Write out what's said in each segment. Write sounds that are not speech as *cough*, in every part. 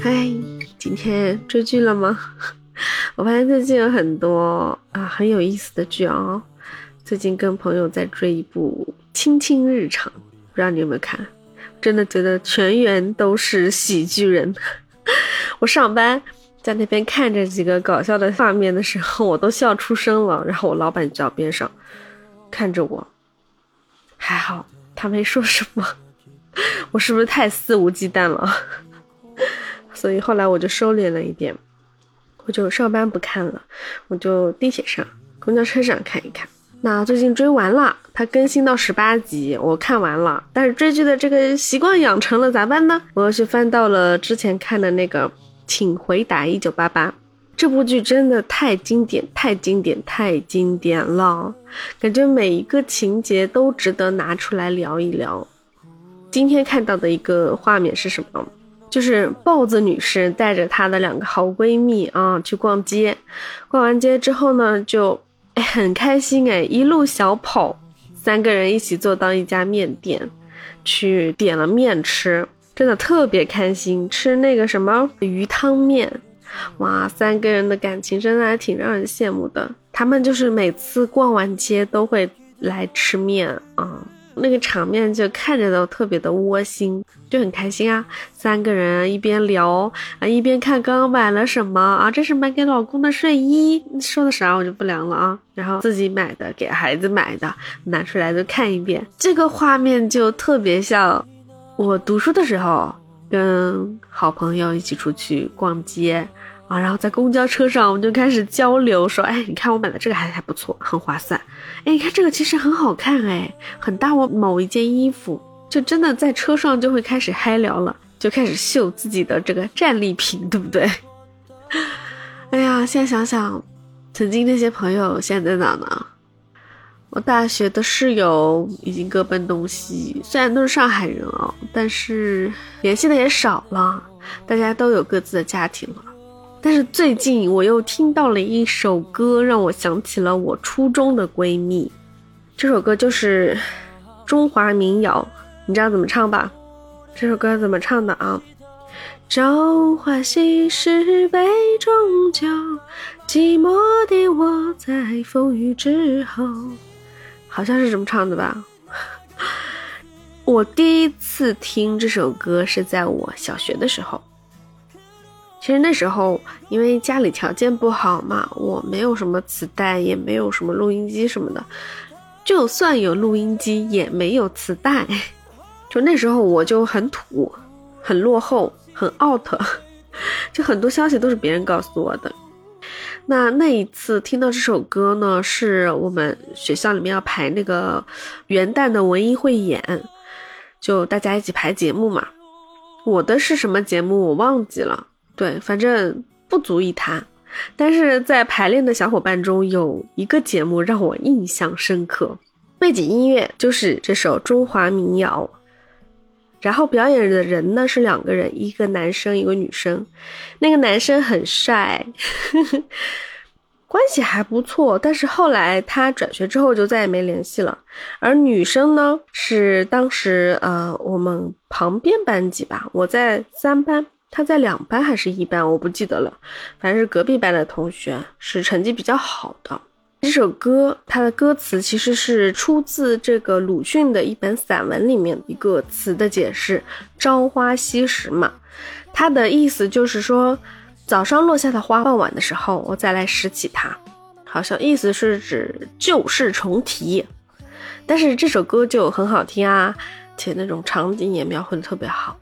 嗨，今天追剧了吗？*laughs* 我发现最近有很多啊很有意思的剧啊。最近跟朋友在追一部《亲亲日常》，不知道你有没有看？真的觉得全员都是喜剧人。*laughs* 我上班在那边看着几个搞笑的画面的时候，我都笑出声了。然后我老板就在边上看着我，还好他没说什么。我是不是太肆无忌惮了？*laughs* 所以后来我就收敛了一点，我就上班不看了，我就地铁上、公交车上看一看。那最近追完了，它更新到十八集，我看完了。但是追剧的这个习惯养成了，咋办呢？我又去翻到了之前看的那个《请回答一九八八》，这部剧真的太经典、太经典、太经典了，感觉每一个情节都值得拿出来聊一聊。今天看到的一个画面是什么？就是豹子女士带着她的两个好闺蜜啊去逛街，逛完街之后呢，就很开心哎，一路小跑，三个人一起坐到一家面店，去点了面吃，真的特别开心，吃那个什么鱼汤面，哇，三个人的感情真的还挺让人羡慕的。他们就是每次逛完街都会来吃面啊。那个场面就看着都特别的窝心，就很开心啊！三个人一边聊啊，一边看刚刚买了什么啊，这是买给老公的睡衣，说的啥我就不聊了啊。然后自己买的，给孩子买的，拿出来就看一遍，这个画面就特别像我读书的时候，跟好朋友一起出去逛街。啊，然后在公交车上，我们就开始交流，说：“哎，你看我买的这个还还不错，很划算。哎，你看这个其实很好看，哎，很搭我某一件衣服。”就真的在车上就会开始嗨聊了，就开始秀自己的这个战利品，对不对？*laughs* 哎呀，现在想想，曾经那些朋友现在在哪呢？我大学的室友已经各奔东西，虽然都是上海人啊，但是联系的也少了，大家都有各自的家庭了。但是最近我又听到了一首歌，让我想起了我初中的闺蜜。这首歌就是中华民谣，你知道怎么唱吧？这首歌怎么唱的啊？朝花夕拾杯中酒，寂寞的我在风雨之后，好像是这么唱的吧？*laughs* 我第一次听这首歌是在我小学的时候。其实那时候，因为家里条件不好嘛，我没有什么磁带，也没有什么录音机什么的。就算有录音机，也没有磁带。*laughs* 就那时候我就很土，很落后，很 out。*laughs* 就很多消息都是别人告诉我的。那那一次听到这首歌呢，是我们学校里面要排那个元旦的文艺汇演，就大家一起排节目嘛。我的是什么节目我忘记了。对，反正不足以谈，但是在排练的小伙伴中有一个节目让我印象深刻，背景音乐就是这首中华民谣，然后表演的人呢是两个人，一个男生一个女生，那个男生很帅，呵 *laughs* 呵关系还不错，但是后来他转学之后就再也没联系了，而女生呢是当时呃我们旁边班级吧，我在三班。他在两班还是一班，我不记得了，反正是隔壁班的同学，是成绩比较好的。这首歌它的歌词其实是出自这个鲁迅的一本散文里面一个词的解释，“朝花夕拾”嘛，它的意思就是说，早上落下的花，傍晚的时候我再来拾起它，好像意思是指旧事重提。但是这首歌就很好听啊，且那种场景也描绘的特别好。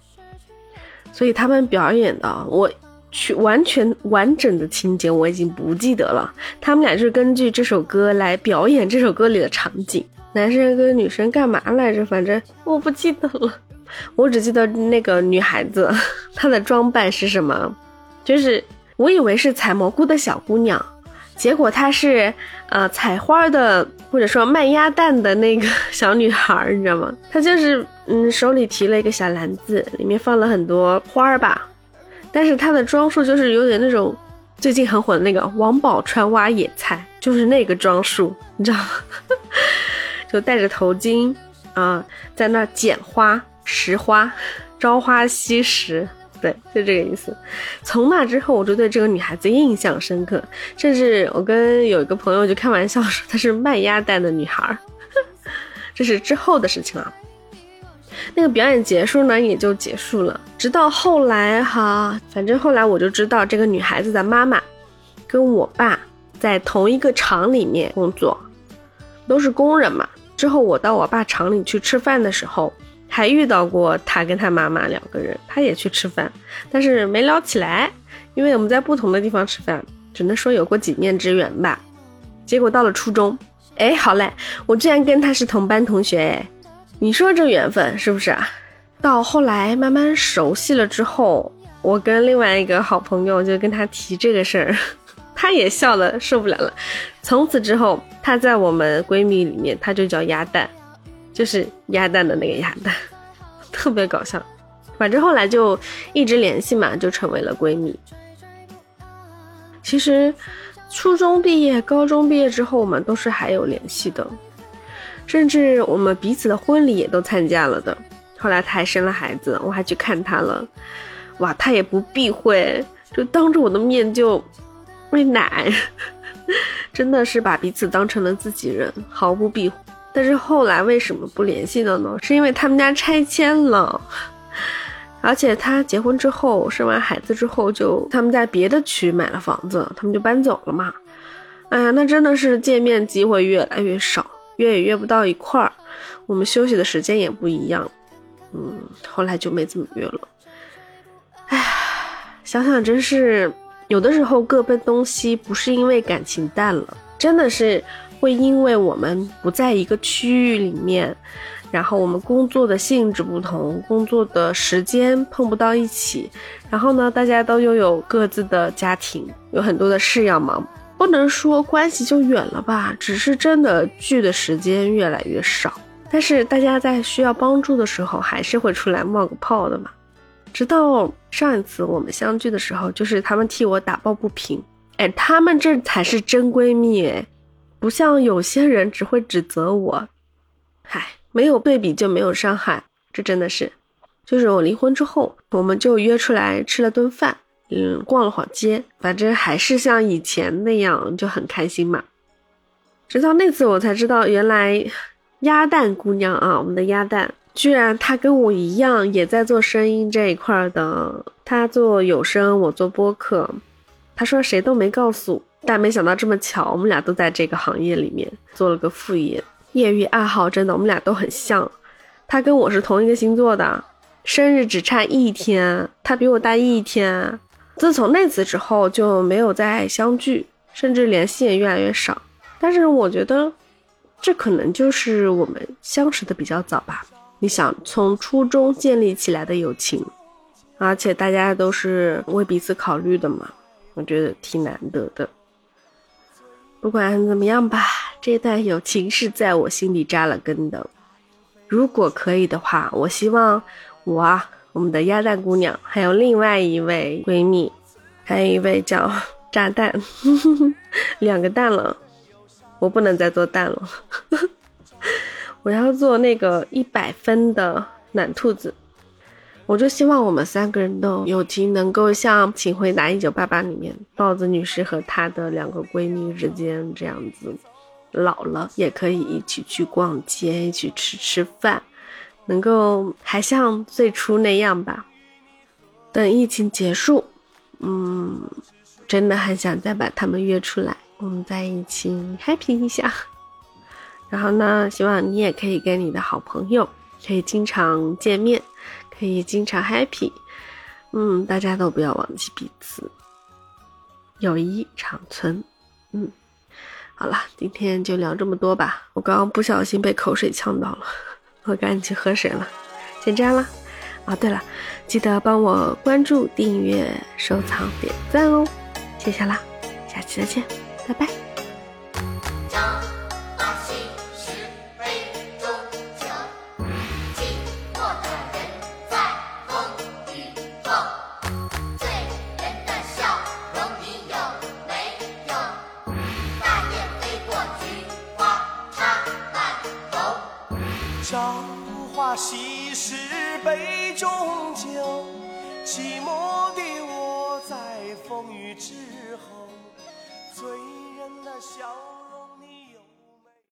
所以他们表演的，我去完全完整的情节我已经不记得了。他们俩就是根据这首歌来表演这首歌里的场景，男生跟女生干嘛来着？反正我不记得了，我只记得那个女孩子 *laughs* 她的装扮是什么，就是我以为是采蘑菇的小姑娘，结果她是呃采花的。或者说卖鸭蛋的那个小女孩，你知道吗？她就是嗯，手里提了一个小篮子，里面放了很多花儿吧。但是她的装束就是有点那种最近很火的那个王宝钏挖野菜，就是那个装束，你知道吗？*laughs* 就戴着头巾啊，在那捡花、拾花、朝花夕拾，对，就这个意思。从那之后，我就对这个女孩子印象深刻，甚至我跟有一个朋友就开玩笑说她是卖鸭蛋的女孩。*laughs* 这是之后的事情了。那个表演结束呢，也就结束了。直到后来哈，反正后来我就知道这个女孩子的妈妈跟我爸在同一个厂里面工作，都是工人嘛。之后我到我爸厂里去吃饭的时候，还遇到过他跟他妈妈两个人，他也去吃饭，但是没聊起来，因为我们在不同的地方吃饭，只能说有过几面之缘吧。结果到了初中，哎，好嘞，我居然跟他是同班同学，哎，你说这缘分是不是啊？到后来慢慢熟悉了之后，我跟另外一个好朋友就跟他提这个事儿。*laughs* 他也笑的受不了了，从此之后，她在我们闺蜜里面，她就叫鸭蛋，就是鸭蛋的那个鸭蛋，*laughs* 特别搞笑。反正后来就一直联系嘛，就成为了闺蜜。其实，初中毕业、高中毕业之后，我们都是还有联系的，甚至我们彼此的婚礼也都参加了的。后来她还生了孩子，我还去看她了，哇，她也不避讳，就当着我的面就。喂奶，*laughs* 真的是把彼此当成了自己人，毫不避讳。但是后来为什么不联系了呢？是因为他们家拆迁了，而且他结婚之后生完孩子之后，就他们在别的区买了房子，他们就搬走了嘛。哎呀，那真的是见面机会越来越少，约也约不到一块儿，我们休息的时间也不一样。嗯，后来就没怎么约了。哎，想想真是。有的时候各奔东西，不是因为感情淡了，真的是会因为我们不在一个区域里面，然后我们工作的性质不同，工作的时间碰不到一起，然后呢，大家都拥有各自的家庭，有很多的事要忙，不能说关系就远了吧，只是真的聚的时间越来越少。但是大家在需要帮助的时候，还是会出来冒个泡的嘛。直到上一次我们相聚的时候，就是他们替我打抱不平，哎，他们这才是真闺蜜哎，不像有些人只会指责我，嗨，没有对比就没有伤害，这真的是，就是我离婚之后，我们就约出来吃了顿饭，嗯，逛了会街，反正还是像以前那样就很开心嘛。直到那次我才知道，原来鸭蛋姑娘啊，我们的鸭蛋。居然她跟我一样也在做声音这一块的，她做有声，我做播客。他说谁都没告诉，但没想到这么巧，我们俩都在这个行业里面做了个副业，业余爱好真的我们俩都很像。他跟我是同一个星座的，生日只差一天，他比我大一天。自从那次之后就没有再相聚，甚至联系也越来越少。但是我觉得，这可能就是我们相识的比较早吧。你想从初中建立起来的友情，而且大家都是为彼此考虑的嘛，我觉得挺难得的。不管怎么样吧，这段友情是在我心里扎了根的。如果可以的话，我希望我啊，我们的鸭蛋姑娘，还有另外一位闺蜜，还有一位叫 *laughs* 炸弹，*laughs* 两个蛋了，我不能再做蛋了。*laughs* 我要做那个一百分的暖兔子，我就希望我们三个人的友情能够像《请回答一九八八》里面豹子女士和她的两个闺蜜之间这样子，老了也可以一起去逛街，一起吃吃饭，能够还像最初那样吧。等疫情结束，嗯，真的很想再把他们约出来，我们在一起 happy 一下。然后呢，希望你也可以跟你的好朋友可以经常见面，可以经常 happy，嗯，大家都不要忘记彼此，友谊长存。嗯，好了，今天就聊这么多吧。我刚刚不小心被口水呛到了，我赶紧去喝水了。先这样了。哦，对了，记得帮我关注、订阅、收藏、点赞哦。谢谢啦，下期再见，拜拜。那昔时杯中酒，寂寞的我在风雨之后，醉人的笑。